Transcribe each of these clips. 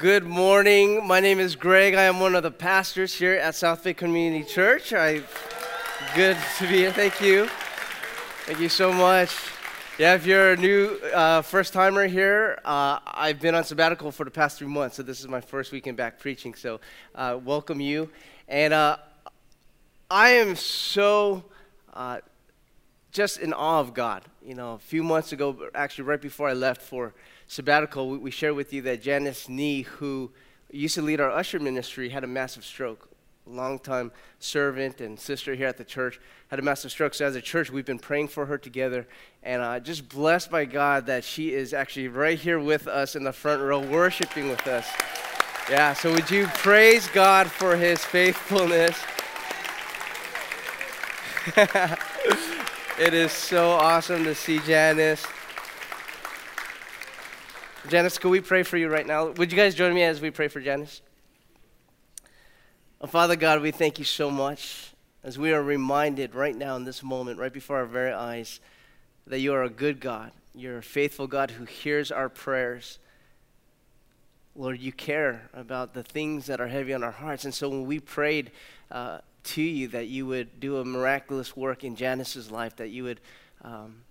Good morning. My name is Greg. I am one of the pastors here at South Bay Community Church. I good to be here. Thank you. Thank you so much. Yeah, if you're a new uh, first timer here, uh, I've been on sabbatical for the past three months, so this is my first weekend back preaching. So, uh, welcome you. And uh, I am so uh, just in awe of God. You know, a few months ago, actually, right before I left for sabbatical, we, shared with you that Janice Nee, who used to lead our usher ministry, had a massive stroke. Longtime servant and sister here at the church had a massive stroke. So, as a church, we've been praying for her together. And uh, just blessed by God that she is actually right here with us in the front row, worshiping with us. Yeah, so would you praise God for his faithfulness? it is so awesome to see Janice. Janice, could we pray for you right now? Would you guys join me as we pray for Janice? Oh, Father God, we thank you so much as we are reminded right now in this moment, right before our very eyes, that you are a good God. You're a faithful God who hears our prayers. Lord, you care about the things that are heavy on our hearts. And so when we prayed uh, to you that you would do a miraculous work in Janice's life, that you would um,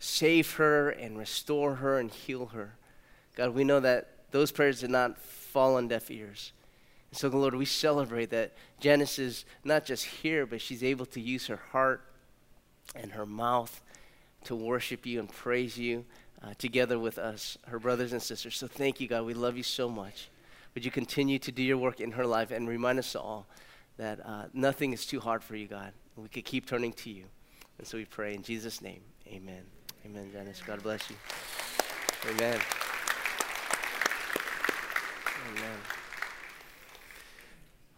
save her and restore her and heal her. God, we know that those prayers did not fall on deaf ears. And so, Lord, we celebrate that Janice is not just here, but she's able to use her heart and her mouth to worship you and praise you uh, together with us, her brothers and sisters. So thank you, God. We love you so much. Would you continue to do your work in her life and remind us all that uh, nothing is too hard for you, God. We could keep turning to you. And so we pray in Jesus' name. Amen. Amen, Janice. God bless you. Amen. Amen.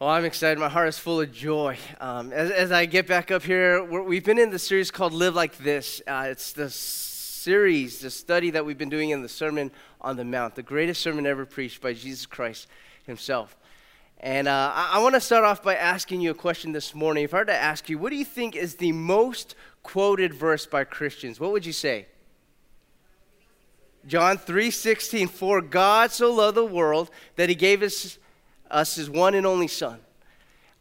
Well, I'm excited. My heart is full of joy. Um, as, as, I get back up here, we have been in the series called Live Like This. Uh, it's the series, the study that we've been doing in the Sermon on the Mount, the greatest sermon ever preached by Jesus Christ himself. And uh, I, I want to start off by asking you a question this morning. If I were to ask you, what do you think is the most quoted verse by Christians, what would you say? John 3:16 For God so loved the world that he gave us, us his one and only son.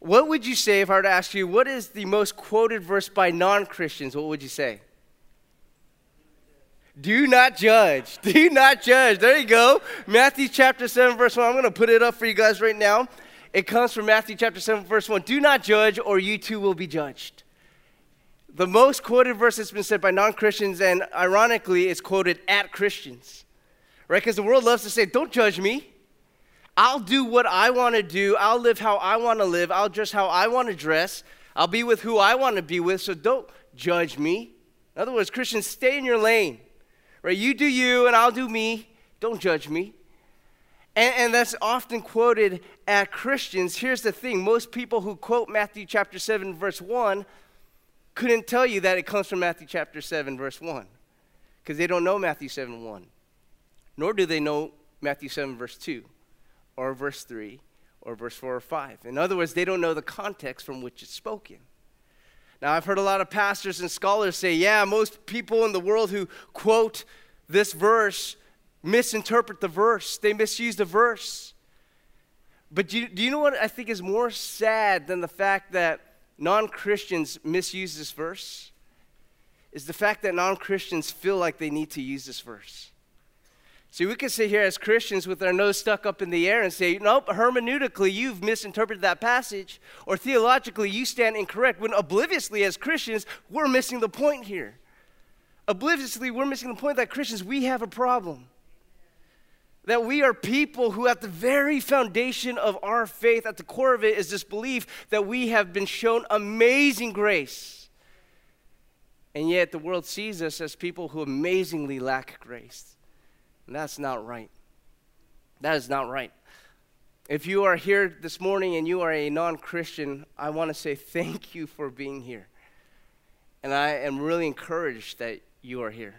What would you say if I were to ask you what is the most quoted verse by non-Christians? What would you say? Do not judge. Do not judge. There you go. Matthew chapter 7 verse 1. I'm going to put it up for you guys right now. It comes from Matthew chapter 7 verse 1. Do not judge or you too will be judged the most quoted verse that's been said by non Christians, and ironically, it's quoted at Christians, right? Because the world loves to say, Don't judge me. I'll do what I want to do. I'll live how I want to live. I'll dress how I want to dress. I'll be with who I want to be with. So don't judge me. In other words, Christians, stay in your lane, right? You do you, and I'll do me. Don't judge me. And, and, that's often quoted at Christians. Here's the thing most people who quote Matthew chapter 7, verse 1 couldn't tell you that it comes from Matthew chapter 7, verse 1, because they don't know Matthew 7, 1. Nor do they know Matthew 7, verse 2, or verse 3, or verse 4 or 5. In other words, they don't know the context from which it's spoken. Now, I've heard a lot of pastors and scholars say, yeah, most people in the world who quote this verse misinterpret the verse, they misuse the verse. But do you, do you know what I think is more sad than the fact that non Christians misuse this verse is the fact that non Christians feel like they need to use this verse. See, we could sit here as Christians with our nose stuck up in the air and say, nope, hermeneutically, you've misinterpreted that passage, or theologically, you stand incorrect, when obliviously, as Christians, we're missing the point here. Obliviously, we're missing the point that Christians, we have a problem. That we are people who, at the very foundation of our faith, at the core of it, is this belief that we have been shown amazing grace. And yet, the world sees us as people who amazingly lack grace. And that's not right. That is not right. If you are here this morning and you are a non Christian, I want to say thank you for being here. And I am really encouraged that you are here.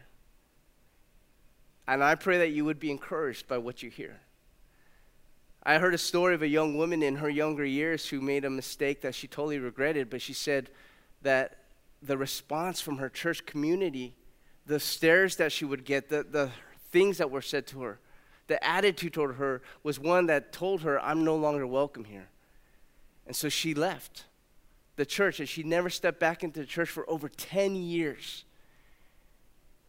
And I pray that you would be encouraged by what you hear. I heard a story of a young woman in her younger years who made a mistake that she totally regretted, but she said that the response from her church community, the stares that she would get, the, the things that were said to her, the attitude toward her was one that told her, I'm no longer welcome here. And so she left the church and she never stepped back into the church for over 10 years.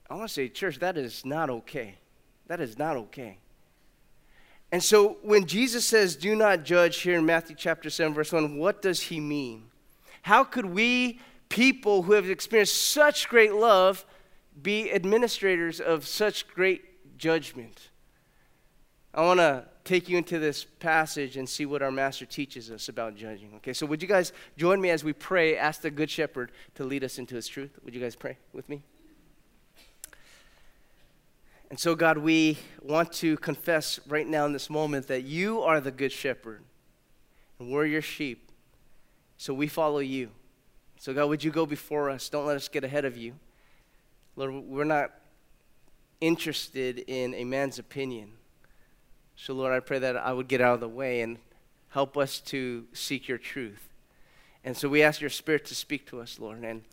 I want to say, church, that is not okay. That is not okay. And so when Jesus says, do not judge here in Matthew chapter 7, verse 1, what does he mean? How could we, people who have experienced such great love, be administrators of such great judgment? I want to take you into this passage and see what our master teaches us about judging. Okay, so would you guys join me as we pray, ask the Good Shepherd to lead us into his truth? Would you guys pray with me? And so, God, we want to confess right now in this moment that you are the Good Shepherd and we're your sheep. So we follow you. So, God, would you go before us? Don't let us get ahead of you. Lord, we're not interested in a man's opinion. So, Lord, I pray that I would get out of the way and help us to seek your truth. And so we ask your spirit to speak to us, Lord. And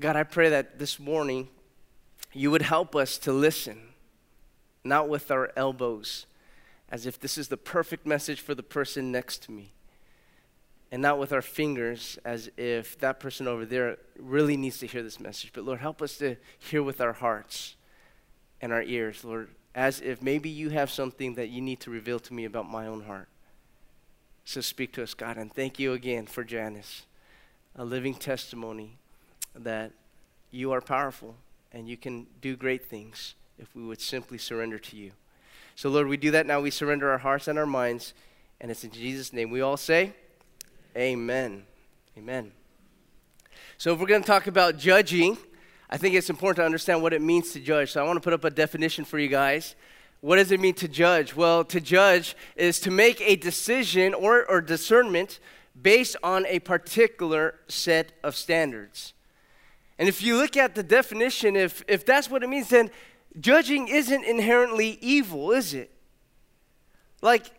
God, I pray that this morning you would help us to listen, not with our elbows, as if this is the perfect message for the person next to me, and not with our fingers, as if that person over there really needs to hear this message. But Lord, help us to hear with our hearts and our ears, Lord as if maybe you have something that you need to reveal to me about my own heart. So speak to us, God. And thank you again for Janice, a living testimony that you are powerful and you can do great things if we would simply surrender to you. So, Lord, we do that now. We surrender our hearts and our minds. And it's in Jesus' name. We all say, Amen. Amen. So, if we're going to talk about judging, I think it's important to understand what it means to judge. So I want to put up a definition for you guys. What does it mean to judge? Well, to judge is to make a decision or, or discernment based on a particular set of standards. And if you look at the definition, if, if that's what it means, then judging isn't inherently evil, is it? Like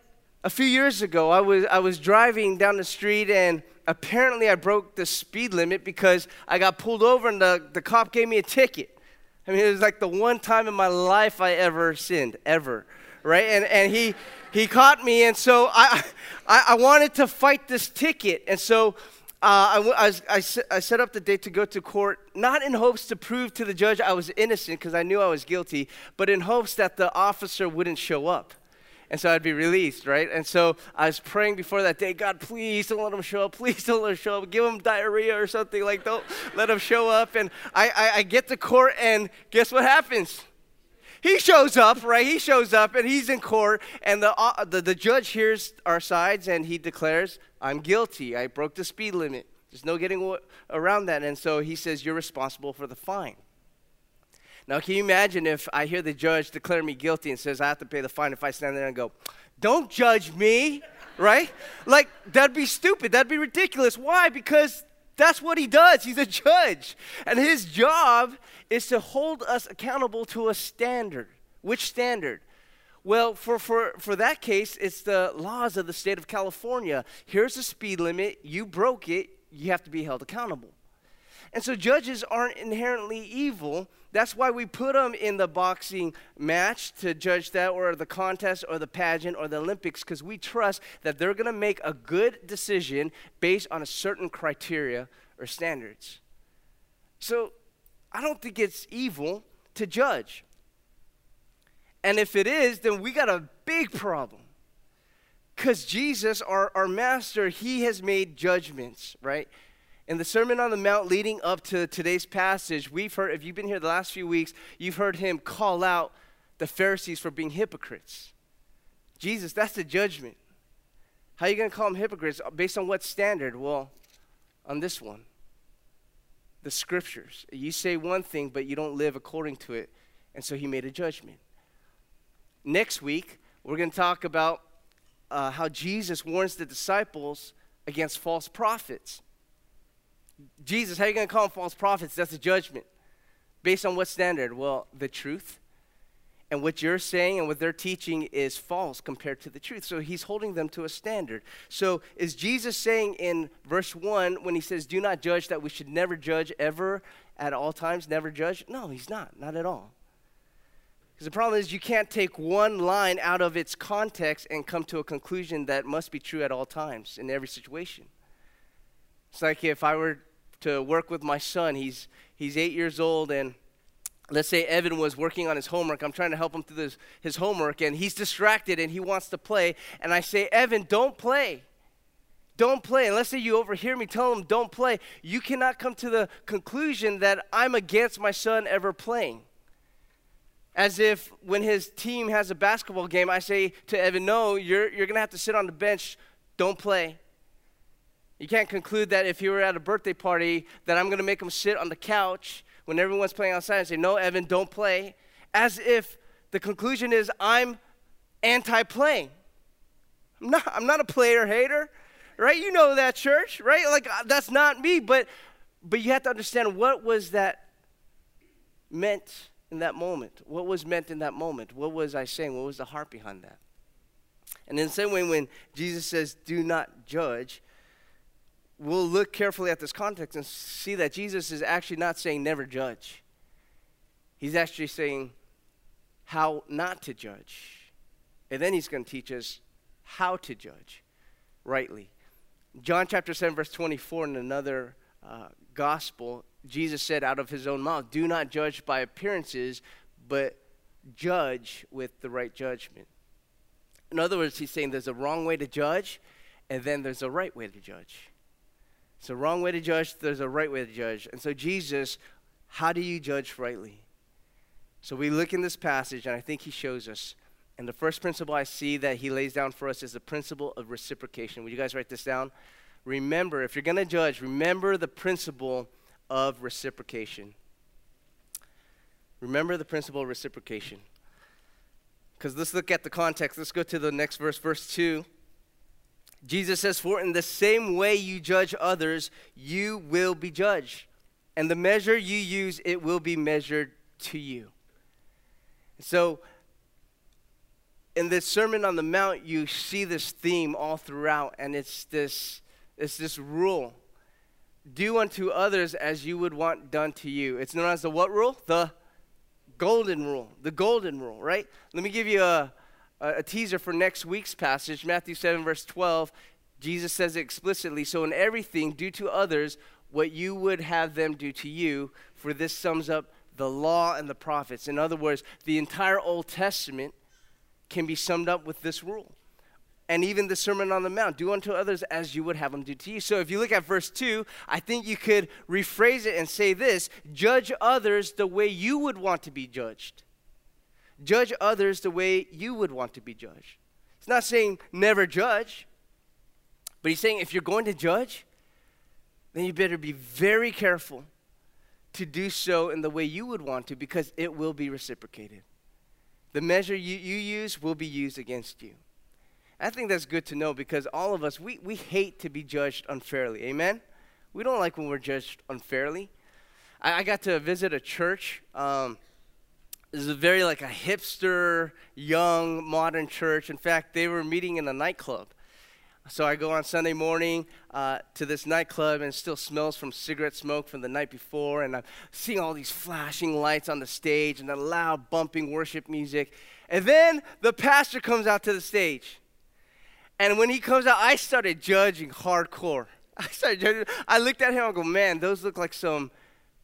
a few years ago, I was, I was driving down the street and apparently I broke the speed limit because I got pulled over and the, the cop gave me a ticket. I mean, it was like the one time in my life I ever sinned, ever, right? And, and he, he caught me, and so I, I, I wanted to fight this ticket. And so uh, I, I, I, I set up the date to go to court, not in hopes to prove to the judge I was innocent because I knew I was guilty, but in hopes that the officer wouldn't show up and so I'd be released, right? And so I was praying before that day, God, please don't let him show up. Please don't let him show up. Give him diarrhea or something. Like, don't let him show up. And I, I, I get to court, and guess what happens? He shows up, right? He shows up, and he's in court, and the, uh, the, the judge hears our sides, and he declares, I'm guilty. I broke the speed limit. There's no getting around that. And so he says, You're responsible for the fine. Now, can you imagine if I hear the judge declare me guilty and says I have to pay the fine if I stand there and go, don't judge me, right? Like, that'd be stupid. That'd be ridiculous. Why? Because that's what he does. He's a judge. And his job is to hold us accountable to a standard. Which standard? Well, for, for, for that case, it's the laws of the state of California. Here's the speed limit. You broke it. You have to be held accountable. And so judges aren't inherently evil. That's why we put them in the boxing match to judge that, or the contest, or the pageant, or the Olympics, because we trust that they're going to make a good decision based on a certain criteria or standards. So I don't think it's evil to judge. And if it is, then we got a big problem. Because Jesus, our, our master, he has made judgments, right? In the Sermon on the Mount leading up to today's passage, we've heard, if you've been here the last few weeks, you've heard him call out the Pharisees for being hypocrites. Jesus, that's the judgment. How are you going to call them hypocrites? Based on what standard? Well, on this one the scriptures. You say one thing, but you don't live according to it. And so he made a judgment. Next week, we're going to talk about uh, how Jesus warns the disciples against false prophets. Jesus, how are you going to call them false prophets? That's a judgment. Based on what standard? Well, the truth. And what you're saying and what they're teaching is false compared to the truth. So he's holding them to a standard. So is Jesus saying in verse 1 when he says, Do not judge, that we should never judge ever at all times, never judge? No, he's not. Not at all. Because the problem is you can't take one line out of its context and come to a conclusion that must be true at all times in every situation. It's like if I were to work with my son, he's, he's eight years old, and let's say Evan was working on his homework. I'm trying to help him through this, his homework, and he's distracted and he wants to play. And I say, Evan, don't play. Don't play. And let's say you overhear me tell him, don't play. You cannot come to the conclusion that I'm against my son ever playing. As if when his team has a basketball game, I say to Evan, No, you're, you're going to have to sit on the bench. Don't play. You can't conclude that if you were at a birthday party, that I'm going to make him sit on the couch when everyone's playing outside and say, No, Evan, don't play. As if the conclusion is, I'm anti playing. I'm not, I'm not a player hater, right? You know that, church, right? Like, uh, that's not me, but, but you have to understand what was that meant in that moment? What was meant in that moment? What was I saying? What was the heart behind that? And in the same way, when Jesus says, do not judge, we'll look carefully at this context and see that Jesus is actually not saying never judge. He's actually saying how not to judge. And then he's going to teach us how to judge rightly. John chapter 7, verse 24, in another uh, gospel, Jesus said out of his own mouth, Do not judge by appearances, but judge with the right judgment. In other words, he's saying there's a wrong way to judge, and then there's a right way to judge. It's a wrong way to judge, there's a right way to judge. And so, Jesus, how do you judge rightly? So, we look in this passage, and I think he shows us. And the first principle I see that he lays down for us is the principle of reciprocation. Would you guys write this down? Remember, if you're going to judge, remember the principle of reciprocation. Remember the principle of reciprocation. Because let's look at the context. Let's go to the next verse, verse 2. Jesus says, For in the same way you judge others, you will be judged. And the measure you use, it will be measured to you. So, in this Sermon on the Mount, you see this theme all throughout, and it's this, it's this rule do unto others as you would want done to you. It's known as the what rule? The golden rule. The golden rule, right? Let me give you a, a, teaser for next week's passage, Matthew 7, verse 12. Jesus says explicitly So, in everything, do to others what you would have them do to you, for this sums up the law and the prophets. In other words, the entire Old Testament can be summed up with this rule and even the Sermon on the Mount do unto others as you would have them do to you. So if you look at verse 2, I think you could rephrase it and say this judge others the way you would want to be judged. Judge others the way you would want to be judged. It's not saying never judge, but he's saying if you're going to judge, then you better be very careful to do so in the way you would want to because it will be reciprocated. The measure you, you use will be used against you. I think that's good to know because all of us, we, we hate to be judged unfairly. Amen? We don't like when we're judged unfairly. I, I got to visit a church. Um, this is a very like a hipster, young, modern church. In fact, they were meeting in a nightclub. So I go on Sunday morning uh, to this nightclub, and it still smells from cigarette smoke from the night before. And I'm seeing all these flashing lights on the stage and the loud, bumping worship music. And then the pastor comes out to the stage. And when he comes out, I started judging hardcore. I started judging. I looked at him I go, man, those look like some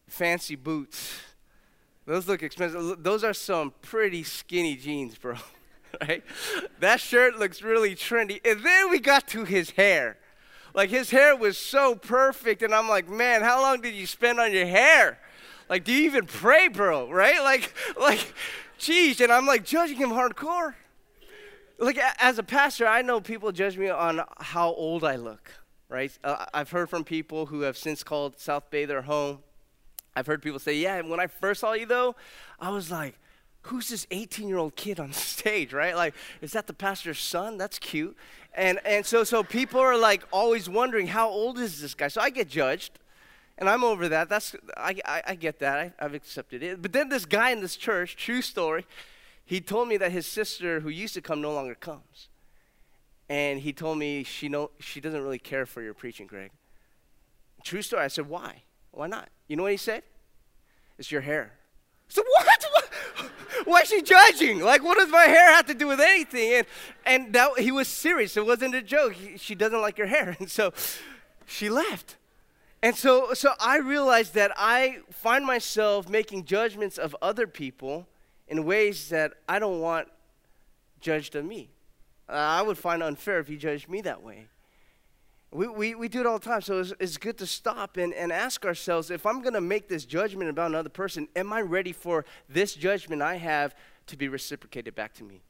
fancy boots. Those look expensive. Those are some pretty skinny jeans, bro. right? That shirt looks really trendy. And then we got to his hair. Like his hair was so perfect, and I'm like, man, how long did you spend on your hair? Like, do you even pray, bro? Right? Like, like, geez. And I'm like judging him hardcore like as a pastor, I know people judge me on how old I look, right? Uh, I've heard from people who have since called South Bay their home. I've heard people say, "Yeah, and when I first saw you though, I was like, who's this 18-year-old kid on stage, right? Like, is that the pastor's son? That's cute." And and so so people are like always wondering, how old is this guy? So I get judged. And I'm over that. That's I, I, I get that. I, I've accepted it. But then this guy in this church, true story, he told me that his sister, who used to come, no longer comes. And he told me she, no, she doesn't really care for your preaching, Greg. True story. I said, why? Why not? You know what he said? It's your hair. So what? why is she judging? Like, what does my hair have to do with anything? And, and that, he was serious. It wasn't a joke. He, she doesn't like your hair. And so she left. And so, so I realized that I find myself making judgments of other people in ways that I don't want judged of me. I would find unfair if you judged me that way. We, we, we do it all the time, so it's, it's good to stop and, and ask ourselves if I'm going to make this judgment about another person, am I ready for this judgment I have to be reciprocated back to me?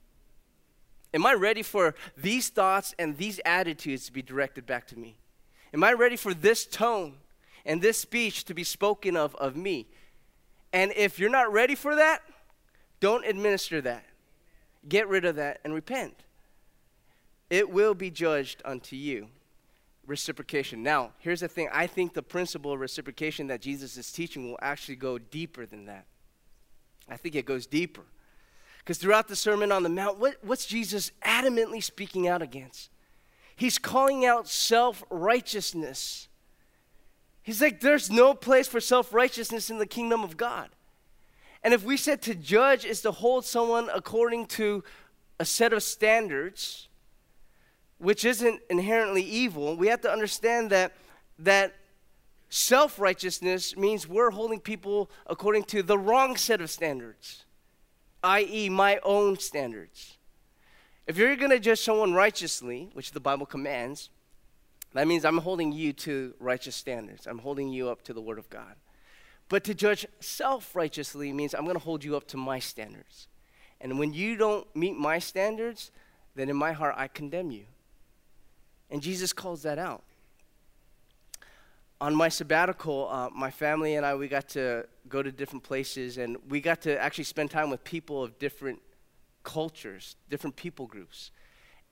Am I ready for these thoughts and these attitudes to be directed back to me? Am I ready for this tone and this speech to be spoken of of me? And if you're not ready for that, don't administer that. Get rid of that and repent. It will be judged unto you. Reciprocation. Now, here's the thing I think the principle of reciprocation that Jesus is teaching will actually go deeper than that. I think it goes deeper. Because throughout the Sermon on the Mount, what, what's Jesus adamantly speaking out against? He's calling out self righteousness. He's like, there's no place for self righteousness in the kingdom of God. And if we said to judge is to hold someone according to a set of standards, which isn't inherently evil, we have to understand that that self-righteousness means we're holding people according to the wrong set of standards, i.e., my own standards. If you're going to judge someone righteously, which the Bible commands, that means I'm holding you to righteous standards. I'm holding you up to the Word of God. But to judge self righteously means I'm going to hold you up to my standards. And when you don't meet my standards, then in my heart I condemn you. And Jesus calls that out. On my sabbatical, uh, my family and I, we got to go to different places and we got to actually spend time with people of different cultures, different people groups.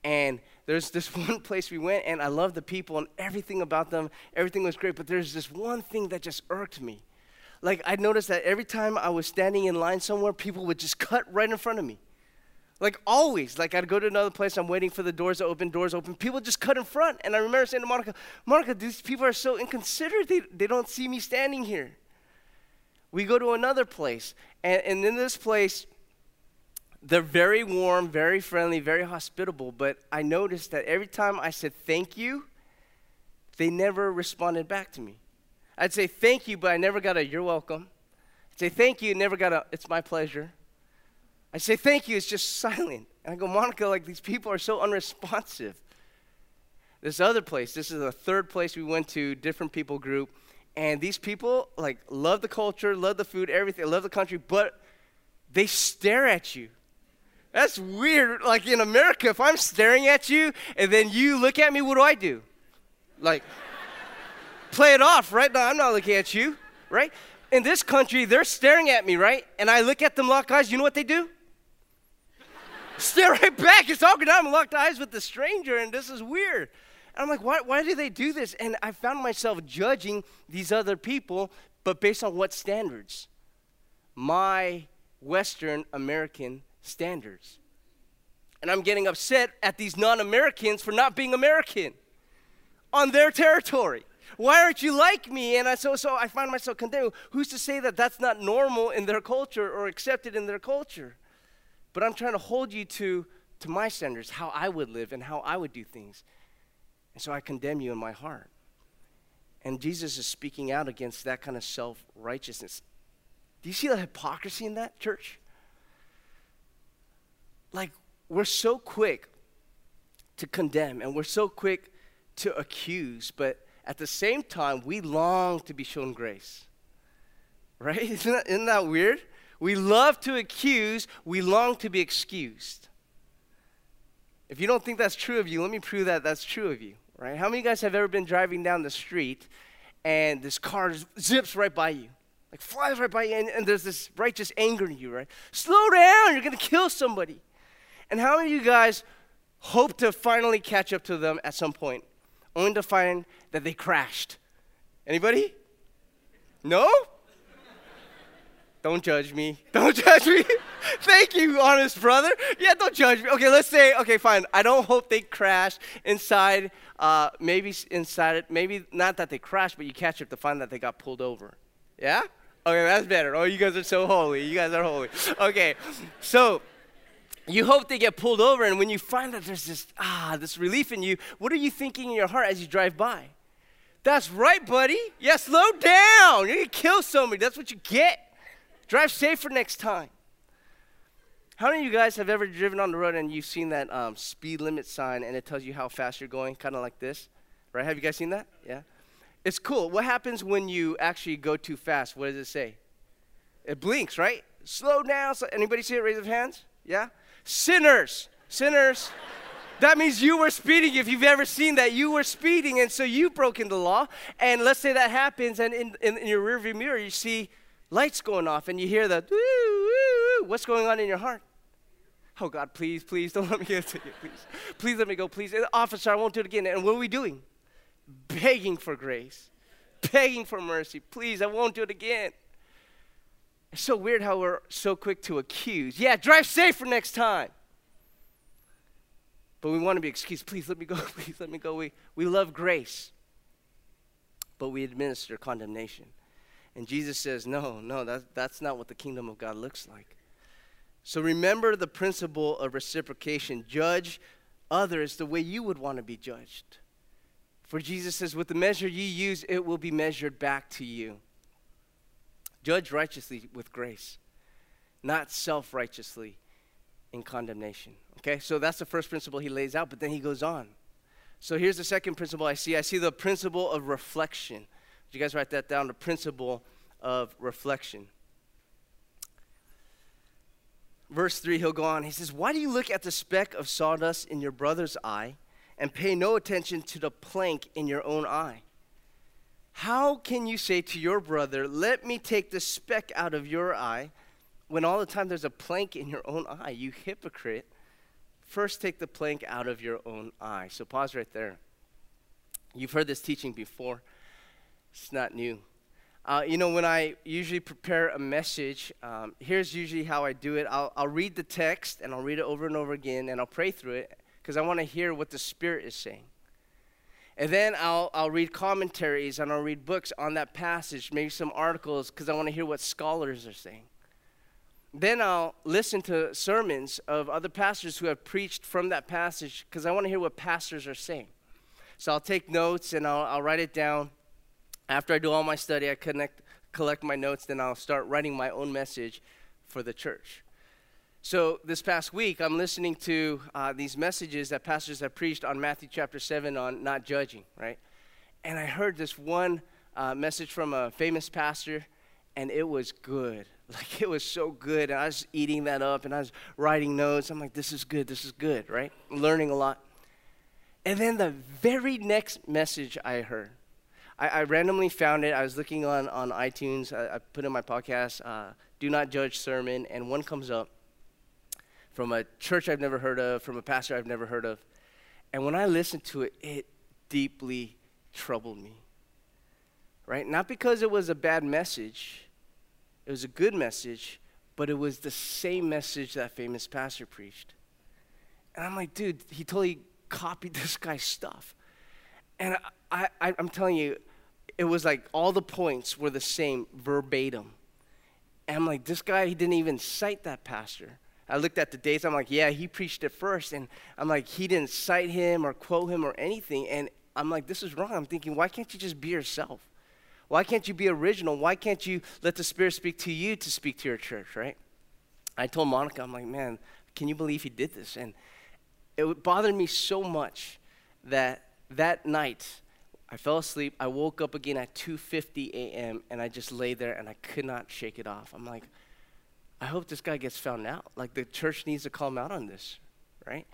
And there's this one place we went, and I love the people and everything about them. Everything was great, but there's this one thing that just irked me like I noticed that every time I was standing in line somewhere, people would just cut right in front of me. Like always, like I'd go to another place, I'm waiting for the doors to open, doors open, people just cut in front. And I remember saying to Monica, Monica, these people are so inconsiderate, they, they don't see me standing here. We go to another place, and, and in this place, they're very warm, very friendly, very hospitable, but I noticed that every time I said thank you, they never responded back to me. I'd say thank you, but I never got a you're welcome. I'd say thank you, never got a it's my pleasure. I say thank you, it's just silent. And I go, Monica, like these people are so unresponsive. This other place, this is the third place we went to, different people group, and these people like love the culture, love the food, everything, love the country, but they stare at you. That's weird. Like in America, if I'm staring at you and then you look at me, what do I do? Like play it off, right? No, I'm not looking at you, right? In this country, they're staring at me, right? And I look at them lock eyes. You know what they do? Stare right back. It's awkward. I'm locked eyes with the stranger, and this is weird. And I'm like, why, why do they do this? And I found myself judging these other people, but based on what standards? My Western American standards. And I'm getting upset at these non Americans for not being American on their territory. Why aren't you like me? And I, so, so I find myself condemning. Who's to say that that's not normal in their culture or accepted in their culture? But I'm trying to hold you to, to my standards, how I would live and how I would do things. And so I condemn you in my heart. And Jesus is speaking out against that kind of self righteousness. Do you see the hypocrisy in that, church? Like, we're so quick to condemn and we're so quick to accuse, but at the same time, we long to be shown grace. Right? Isn't that, isn't that weird? We love to accuse, we long to be excused. If you don't think that's true of you, let me prove that that's true of you, right? How many of you guys have ever been driving down the street and this car zips right by you? Like flies right by you, and, and there's this righteous anger in you, right? Slow down, you're gonna kill somebody. And how many of you guys hope to finally catch up to them at some point? only to find that they crashed. Anybody? No? Don't judge me. Don't judge me. Thank you, honest brother. Yeah, don't judge me. Okay, let's say, okay, fine. I don't hope they crash inside, uh, maybe inside it, maybe not that they crashed, but you catch up to find that they got pulled over. Yeah? Okay, that's better. Oh, you guys are so holy. You guys are holy. Okay, so you hope they get pulled over, and when you find that there's this ah this relief in you, what are you thinking in your heart as you drive by? That's right, buddy. Yeah, slow down. You're gonna kill somebody. That's what you get. Drive safer next time. How many of you guys have ever driven on the road and you've seen that um, speed limit sign and it tells you how fast you're going, kind of like this? Right? Have you guys seen that? Yeah. It's cool. What happens when you actually go too fast? What does it say? It blinks, right? Slow down. So anybody see it? Raise your hands. Yeah. Sinners. Sinners. That means you were speeding. If you've ever seen that, you were speeding, and so you've broken the law. And let's say that happens, and in, in, in your rearview mirror, you see lights going off, and you hear the. What's going on in your heart? Oh God, please, please don't let me get to you. Please, please let me go. Please, uh, officer, I won't do it again. And what are we doing? Begging for grace, begging for mercy. Please, I won't do it again. It's so weird how we're so quick to accuse. Yeah, drive safer next time. But we want to be excused. Please let me go. Please let me go. We, we love grace, but we administer condemnation. And Jesus says, no, no, that, that's not what the kingdom of God looks like. So remember the principle of reciprocation. Judge others the way you would want to be judged. For Jesus says, with the measure you use, it will be measured back to you. Judge righteously with grace, not self righteously in condemnation. Okay, so that's the first principle he lays out, but then he goes on. So here's the second principle I see I see the principle of reflection. You guys write that down? The principle of reflection. Verse 3, he'll go on. He says, Why do you look at the speck of sawdust in your brother's eye and pay no attention to the plank in your own eye? How can you say to your brother, Let me take the speck out of your eye, when all the time there's a plank in your own eye? You hypocrite. First, take the plank out of your own eye. So, pause right there. You've heard this teaching before, it's not new. Uh, you know, when I usually prepare a message, um, here's usually how I do it I'll, I'll read the text and I'll read it over and over again and I'll pray through it because I want to hear what the Spirit is saying. And then I'll, I'll read commentaries and I'll read books on that passage, maybe some articles, because I want to hear what scholars are saying. Then I'll listen to sermons of other pastors who have preached from that passage, because I want to hear what pastors are saying. So I'll take notes and I'll, I'll write it down. After I do all my study, I connect, collect my notes, then I'll start writing my own message for the church. So this past week, I'm listening to uh, these messages that pastors have preached on Matthew chapter 7 on not judging, right? And I heard this one uh, message from a famous pastor, and it was good. Like, it was so good. And I was eating that up, and I was writing notes. I'm like, this is good, this is good, right? learning a lot. And then the very next message I heard, I, I randomly found it. I was looking on, on iTunes. I, I put in my podcast, uh, Do Not Judge Sermon, and one comes up from a church I've never heard of, from a pastor I've never heard of. And when I listened to it, it deeply troubled me. Right? Not because it was a bad message, it was a good message, but it was the same message that famous pastor preached. And I'm like, dude, he totally copied this guy's stuff. And I, I, I'm telling you, it was like all the points were the same verbatim. And I'm like, this guy, he didn't even cite that pastor. I looked at the dates. I'm like, yeah, he preached it first. And I'm like, he didn't cite him or quote him or anything. And I'm like, this is wrong. I'm thinking, why can't you just be yourself? Why can't you be original? Why can't you let the Spirit speak to you to speak to your church, right? I told Monica, I'm like, man, can you believe he did this? And it bothered me so much that that night I fell asleep. I woke up again at 2:50 a.m. and I just lay there and I could not shake it off. I'm like, I hope this guy gets found out. Like the church needs to call him out on this, right?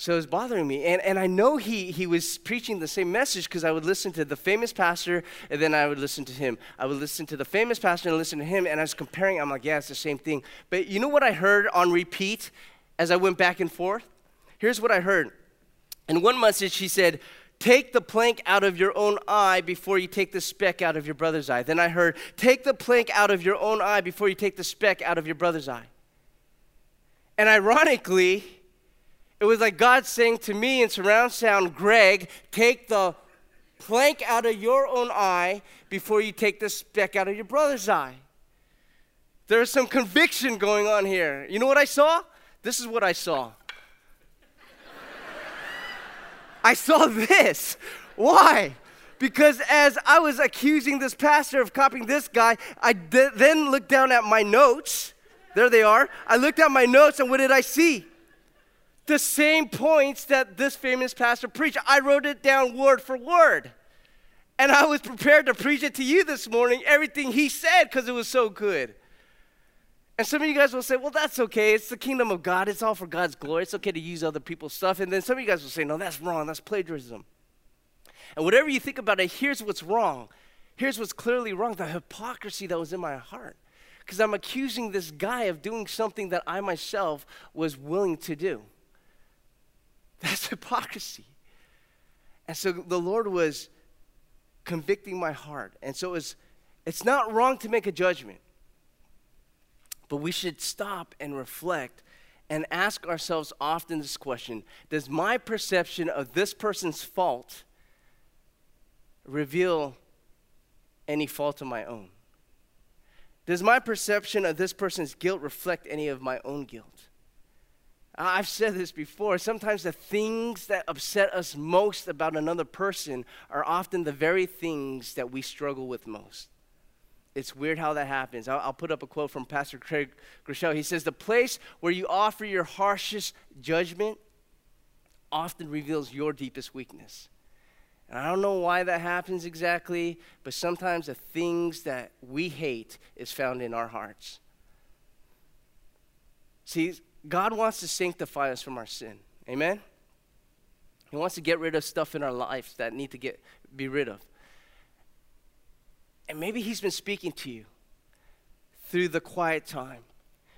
So it's bothering me. And, and I know he, he was preaching the same message because I would listen to the famous pastor and then I would listen to him. I would listen to the famous pastor and listen to him. And I was comparing, I'm like, yeah, it's the same thing. But you know what I heard on repeat as I went back and forth? Here's what I heard. In one message, he said, Take the plank out of your own eye before you take the speck out of your brother's eye. Then I heard, Take the plank out of your own eye before you take the speck out of your brother's eye. And ironically, it was like God saying to me in surround sound, Greg, take the plank out of your own eye before you take the speck out of your brother's eye. There's some conviction going on here. You know what I saw? This is what I saw. I saw this. Why? Because as I was accusing this pastor of copying this guy, I d- then looked down at my notes. There they are. I looked at my notes, and what did I see? The same points that this famous pastor preached. I wrote it down word for word. And I was prepared to preach it to you this morning, everything he said, because it was so good. And some of you guys will say, well, that's okay. It's the kingdom of God. It's all for God's glory. It's okay to use other people's stuff. And then some of you guys will say, no, that's wrong. That's plagiarism. And whatever you think about it, here's what's wrong. Here's what's clearly wrong the hypocrisy that was in my heart. Because I'm accusing this guy of doing something that I myself was willing to do. That's hypocrisy. And so the Lord was convicting my heart. And so it was, it's not wrong to make a judgment, but we should stop and reflect and ask ourselves often this question Does my perception of this person's fault reveal any fault of my own? Does my perception of this person's guilt reflect any of my own guilt? I've said this before. Sometimes the things that upset us most about another person are often the very things that we struggle with most. It's weird how that happens. I'll, I'll put up a quote from Pastor Craig Groeschel. He says, The place where you offer your harshest judgment often reveals your deepest weakness. And I don't know why that happens exactly, but sometimes the things that we hate is found in our hearts. See, God wants to sanctify us from our sin. Amen? He wants to get rid of stuff in our lives that need to get be rid of. And maybe he's been speaking to you through the quiet time.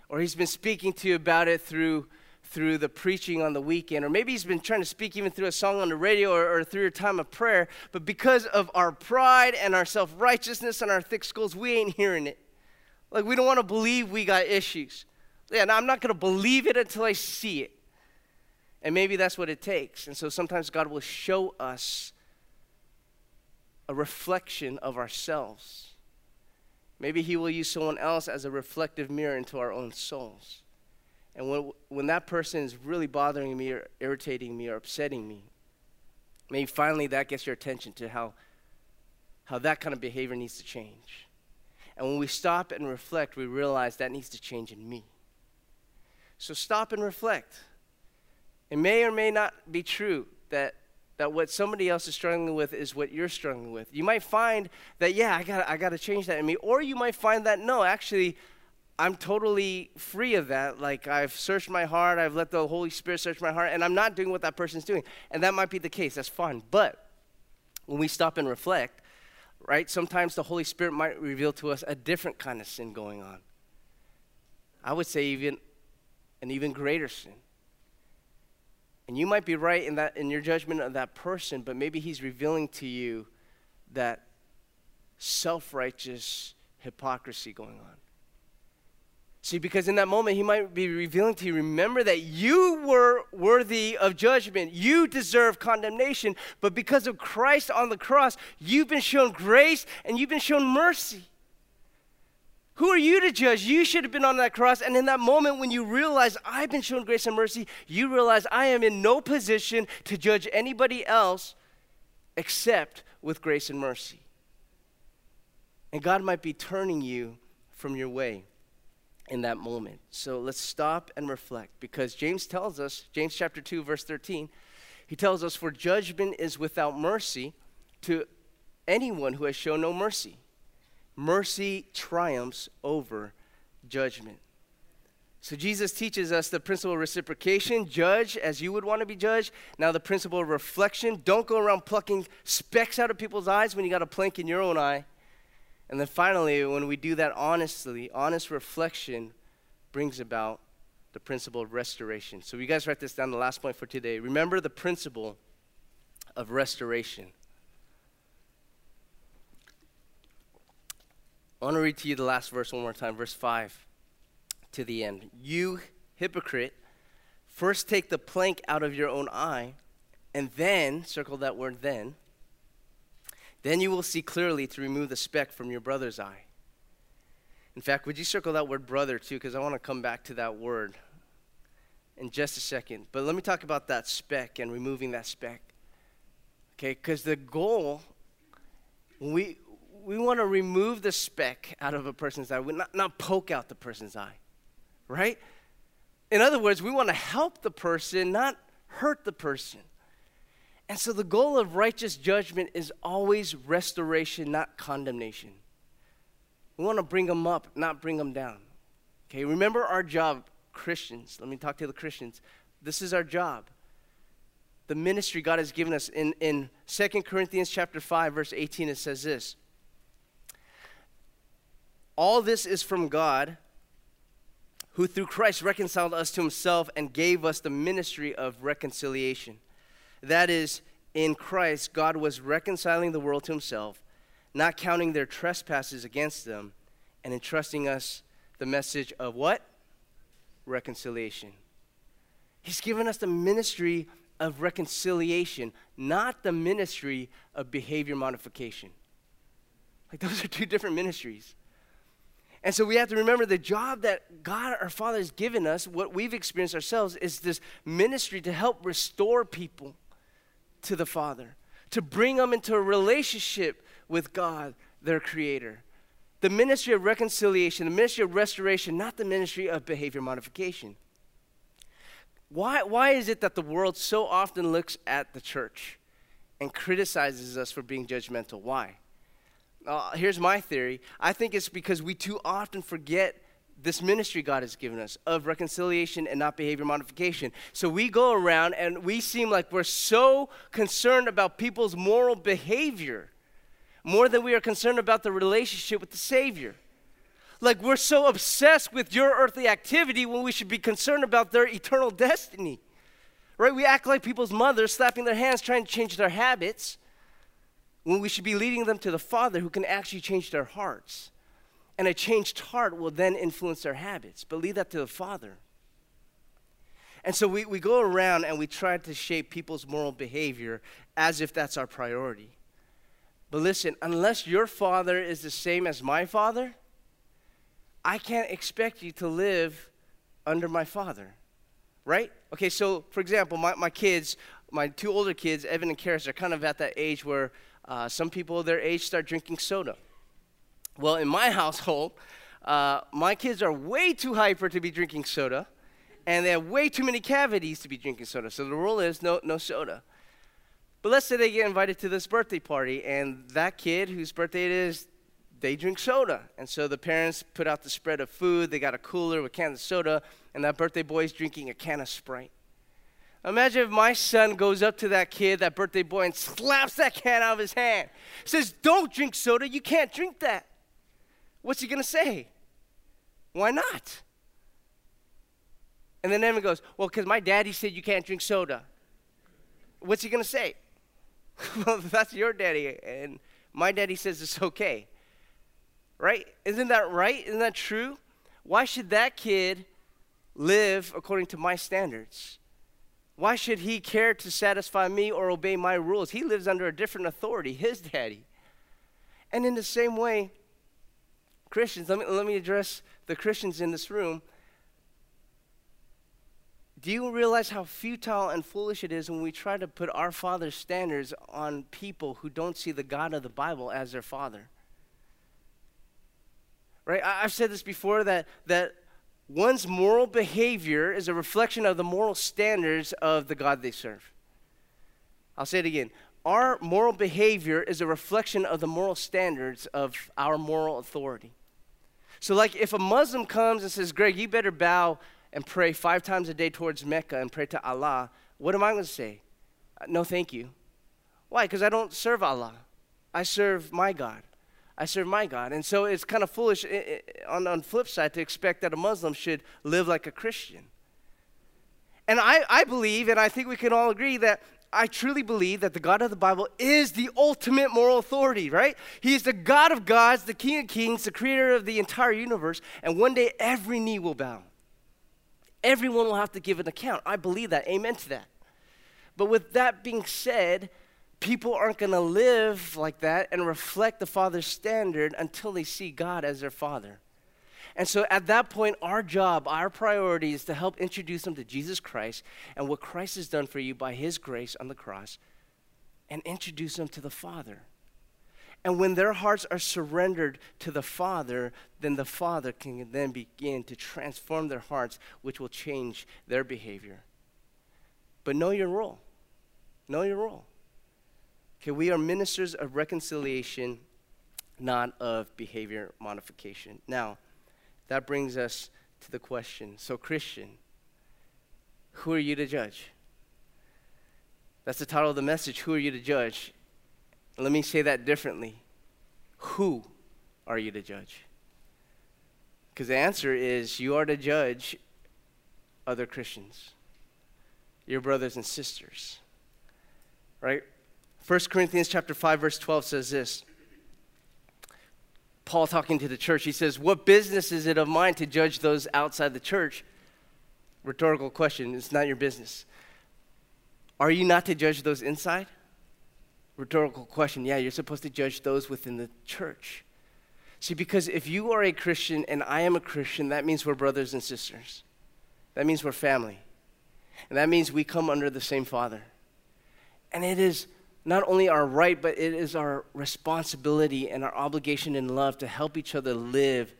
Or he's been speaking to you about it through through the preaching on the weekend, or maybe he's been trying to speak even through a song on the radio or, or through a time of prayer, but because of our pride and our self righteousness and our thick skulls, we ain't hearing it. Like, we don't want to believe we got issues. Yeah, I'm not going to believe it until I see it. And maybe that's what it takes. And so sometimes God will show us a reflection of ourselves. Maybe He will use someone else as a reflective mirror into our own souls. And when, when that person is really bothering me or irritating me or upsetting me, maybe finally that gets your attention to how, how that kind of behavior needs to change. And when we stop and reflect, we realize that needs to change in me. So stop and reflect. It may or may not be true that, that what somebody else is struggling with is what you're struggling with. You might find that, yeah, I got I got to change that in me. Or you might find that, no, actually, I'm totally free of that. Like I've searched my heart, I've let the Holy Spirit search my heart, and I'm not doing what that person's doing. And that might be the case. That's fine. But when we stop and reflect, right, sometimes the Holy Spirit might reveal to us a different kind of sin going on. I would say even an even greater sin. And you might be right in that in your judgment of that person, but maybe he's revealing to you that self-righteous hypocrisy going on. See, because in that moment, he might be revealing to you remember that you were worthy of judgment. You deserve condemnation. But because of Christ on the cross, you've been shown grace and you've been shown mercy. Who are you to judge? You should have been on that cross. And in that moment, when you realize I've been shown grace and mercy, you realize I am in no position to judge anybody else except with grace and mercy. And God might be turning you from your way in that moment. So let's stop and reflect because James tells us, James chapter 2, verse 13, he tells us, For judgment is without mercy to anyone who has shown no mercy. Mercy triumphs over judgment. So Jesus teaches us the principle of reciprocation judge as you would want to be judged. Now, the principle of reflection don't go around plucking specks out of people's eyes when you got a plank in your own eye. And then finally, when we do that honestly, honest reflection brings about the principle of restoration. So, you guys write this down, the last point for today. Remember the principle of restoration. I want to read to you the last verse one more time, verse 5 to the end. You hypocrite, first take the plank out of your own eye, and then, circle that word then, then you will see clearly to remove the speck from your brother's eye. In fact, would you circle that word brother too? Because I want to come back to that word in just a second. But let me talk about that speck and removing that speck. Okay, because the goal, we, we want to remove the speck out of a person's eye, we not, not poke out the person's eye, right? In other words, we want to help the person, not hurt the person. And so the goal of righteous judgment is always restoration, not condemnation. We want to bring them up, not bring them down. Okay, remember our job, Christians. Let me talk to the Christians. This is our job. The ministry God has given us. In, in 2 Corinthians chapter 5, verse 18, it says this. All this is from God, who through Christ reconciled us to himself and gave us the ministry of reconciliation. That is, in Christ, God was reconciling the world to himself not counting their trespasses against them, and entrusting us the message of what? Reconciliation. He's given us the ministry of reconciliation, not the ministry of behavior modification. Like, those are two different ministries. And so we have to remember the job that God, our Father, has given us, what we've experienced ourselves, is this ministry to help restore people to the Father, to bring them into a relationship with God, their creator. The ministry of reconciliation, the ministry of restoration, not the ministry of behavior modification. Why, why is it that the world so often looks at the church and criticizes us for being judgmental? Why? Uh, here's my theory I think it's because we too often forget this ministry God has given us of reconciliation and not behavior modification. So we go around and we seem like we're so concerned about people's moral behavior more than we are concerned about the relationship with the Savior. Like we're so obsessed with your earthly activity when we should be concerned about their eternal destiny. Right? We act like people's mothers, slapping their hands, trying to change their habits, when we should be leading them to the Father who can actually change their hearts. And a changed heart will then influence their habits. But lead that to the Father. And so we, we go around and we try to shape people's moral behavior as if that's our priority. But listen, unless your father is the same as my father, I can't expect you to live under my father, right? Okay, so for example, my, my kids, my two older kids, Evan and Karis, are kind of at that age where uh, some people their age start drinking soda. Well, in my household, uh, my kids are way too hyper to be drinking soda, and they have way too many cavities to be drinking soda. So the rule is no, no soda. But let's say they get invited to this birthday party, and that kid whose birthday it is, they drink soda. And so the parents put out the spread of food. They got a cooler with cans of soda, and that birthday boy is drinking a can of Sprite. Imagine if my son goes up to that kid, that birthday boy, and slaps that can out of his hand. Says, Don't drink soda. You can't drink that. What's he going to say? Why not? And then Evan goes, Well, because my daddy said you can't drink soda. What's he going to say? well, that's your daddy, and my daddy says it's okay. Right? Isn't that right? Isn't that true? Why should that kid live according to my standards? Why should he care to satisfy me or obey my rules? He lives under a different authority, his daddy. And in the same way, Christians, let me, let me address the Christians in this room. Do you realize how futile and foolish it is when we try to put our Father's standards on people who don't see the God of the Bible as their Father? Right? I, have said this before that, that one's moral behavior is a reflection of the moral standards of the God they serve. I'll say it again. Our moral behavior is a reflection of the moral standards of our moral authority. So, like, if a Muslim comes and says, Greg, you better bow and pray five times a day towards Mecca and pray to Allah, what am I going to say? No, thank you. Why? Because I don't serve Allah. I serve my God. I serve my God. And so it's kind of foolish eh, eh, eh, on the flip side to expect that a Muslim should live like a Christian. And I, I believe, and I think we can all agree, that I truly believe that the God of the Bible is the ultimate moral authority, right? He is the God of gods, the King of kings, the creator of the entire universe, and one day every knee will bow. Everyone will have to give an account. I believe that. Amen to that. But with that being said, people aren't going to live like that and reflect the Father's standard until they see God as their Father. And so at that point, our job, our priority is to help introduce them to Jesus Christ and what Christ has done for you by his grace on the cross and introduce them to the Father. And when their hearts are surrendered to the Father, then the Father can then begin to transform their hearts, which will change their behavior. But know your role. Know your role. Okay, we are ministers of reconciliation, not of behavior modification. Now, that brings us to the question so, Christian, who are you to judge? That's the title of the message. Who are you to judge? Let me say that differently. Who are you to judge? Because the answer is you are to judge other Christians, your brothers and sisters. Right? 1 Corinthians chapter 5 verse 12 says this. Paul talking to the church, he says, "What business is it of mine to judge those outside the church?" Rhetorical question, it's not your business. Are you not to judge those inside? Rhetorical question. Yeah, you're supposed to judge those within the church. See, because if you are a Christian and I am a Christian, that means we're brothers and sisters. That means we're family. And that means we come under the same Father. And it is not only our right, but it is our responsibility and our obligation in love to help each other live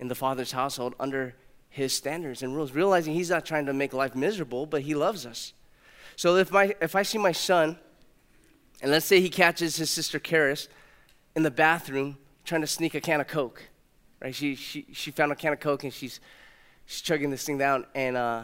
in the Father's household under His standards and rules, realizing He's not trying to make life miserable, but He loves us. So if, my, if I see my son, and let's say he catches his sister Karis in the bathroom trying to sneak a can of Coke, right? She, she, she found a can of Coke and she's, she's chugging this thing down, and, uh,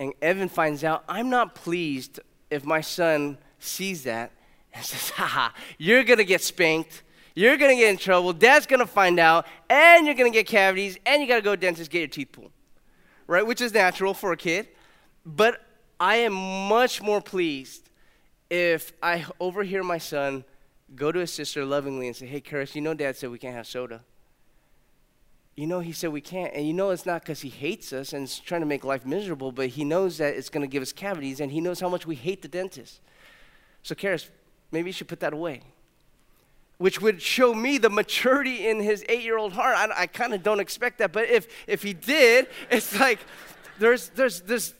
and Evan finds out, I'm not pleased if my son sees that and says, haha, you're gonna get spanked. You're gonna get in trouble. Dad's gonna find out, and you're gonna get cavities, and you gotta go to the dentist, get your teeth pulled. Right? Which is natural for a kid. But I am much more pleased if I overhear my son go to his sister lovingly and say, Hey, Karis, you know dad said we can't have soda. You know, he said we can't. And you know, it's not because he hates us and is trying to make life miserable, but he knows that it's going to give us cavities and he knows how much we hate the dentist. So, Karis, maybe you should put that away. Which would show me the maturity in his eight year old heart. I, I kind of don't expect that, but if, if he did, it's like there's, there's, there's,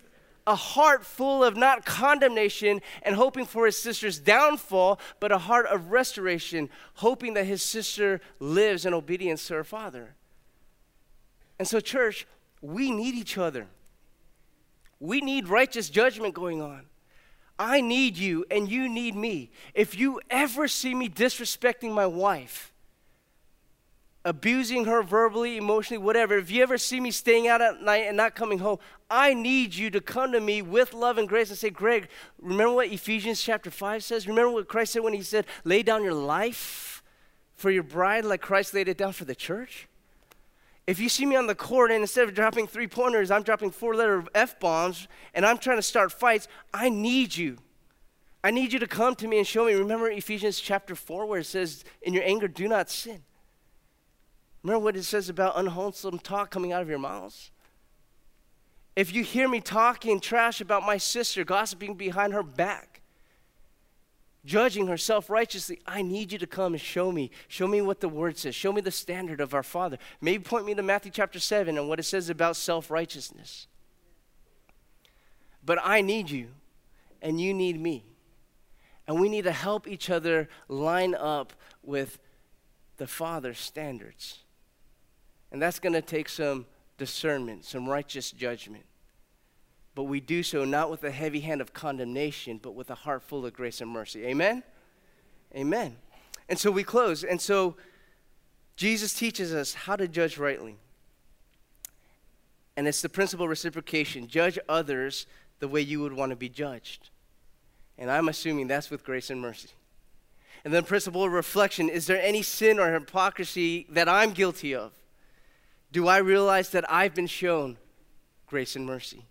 a heart full of not condemnation and hoping for his sister's downfall, but a heart of restoration, hoping that his sister lives in obedience to her father. And so, church, we need each other. We need righteous judgment going on. I need you and you need me. If you ever see me disrespecting my wife, abusing her verbally, emotionally, whatever, if you ever see me staying out at night and not coming home, I need you to come to me with love and grace and say, Greg, remember what Ephesians chapter 5 says? Remember what Christ said when he said, lay down your life for your bride like Christ laid it down for the church? If you see me on the court and instead of dropping three pointers, I'm dropping four letter F bombs and I'm trying to start fights, I need you. I need you to come to me and show me. Remember Ephesians chapter 4 where it says, In your anger, do not sin. Remember what it says about unwholesome talk coming out of your mouths? If you hear me talking trash about my sister, gossiping behind her back, judging herself righteously, I need you to come and show me. Show me what the word says. Show me the standard of our Father. Maybe point me to Matthew chapter 7 and what it says about self righteousness. But I need you, and you need me. And we need to help each other line up with the Father's standards. And that's going to take some discernment, some righteous judgment. But we do so not with a heavy hand of condemnation, but with a heart full of grace and mercy. Amen? Amen. And so we close. And so Jesus teaches us how to judge rightly. And it's the principle of reciprocation judge others the way you would want to be judged. And I'm assuming that's with grace and mercy. And then, principle of reflection is there any sin or hypocrisy that I'm guilty of? do I realize that I've been shown grace and mercy?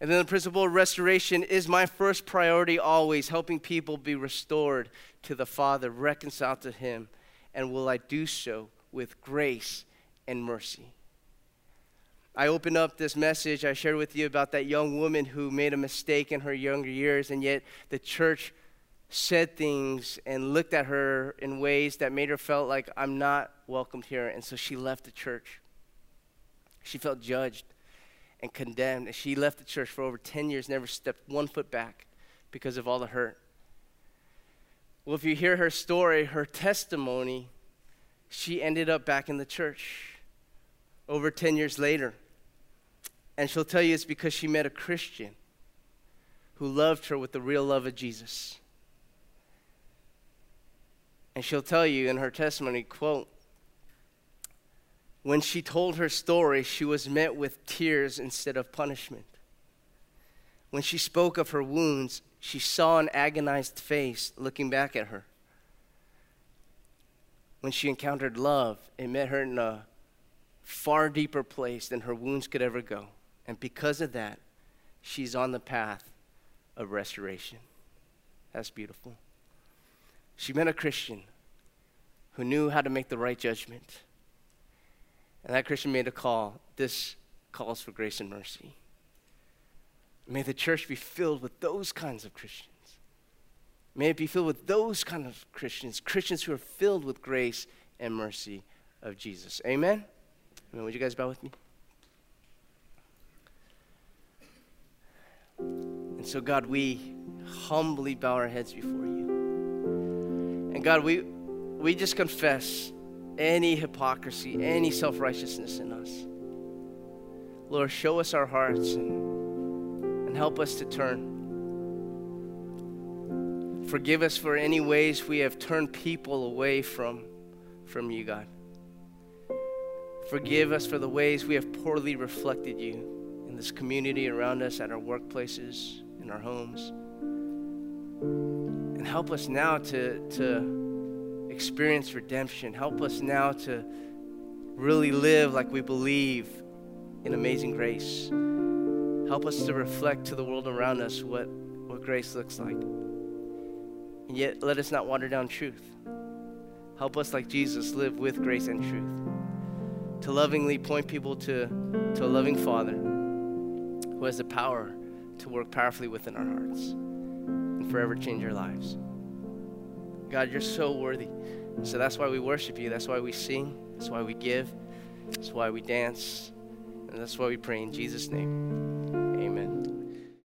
And then the principle of restoration is my first priority always, helping people be restored to the Father, reconciled to Him. And will I do so with grace and mercy? I opened up this message, I shared with you about that young woman who made a mistake in her younger years, and yet the church said things and looked at her in ways that made her felt like I'm not welcomed here. And so she left the church. She felt judged and condemned. And she left the church for over 10 years, never stepped one foot back because of all the hurt. Well, if you hear her story, her testimony, she ended up back in the church over 10 years later. And she'll tell you it's because she met a Christian who loved her with the real love of Jesus. And she'll tell you in her testimony, quote, when she told her story, she was met with tears instead of punishment. When she spoke of her wounds, she saw an agonized face looking back at her. When she encountered love, it met her in a far deeper place than her wounds could ever go. And because of that, she's on the path of restoration. That's beautiful. She met a Christian who knew how to make the right judgment. And that Christian made a call. This calls for grace and mercy. May the church be filled with those kinds of Christians. May it be filled with those kind of Christians, Christians who are filled with grace and mercy of Jesus. Amen? Amen. Would you guys bow with me? And so, God, we humbly bow our heads before you. And God, we, we just confess any hypocrisy, any self righteousness in us. Lord, show us our hearts and, and help us to turn. Forgive us for any ways we have turned people away from, from you, God. Forgive us for the ways we have poorly reflected you in this community around us, at our workplaces, in our homes. And help us now to, to experience redemption. Help us now to really live like we believe in amazing grace. Help us to reflect to the world around us what, what grace looks like. And yet, let us not water down truth. Help us, like Jesus, live with grace and truth. To lovingly point people to, to a loving Father who has the power to work powerfully within our hearts and forever change our lives. God, you're so worthy. So that's why we worship you. That's why we sing. That's why we give. That's why we dance. And that's why we pray in Jesus' name.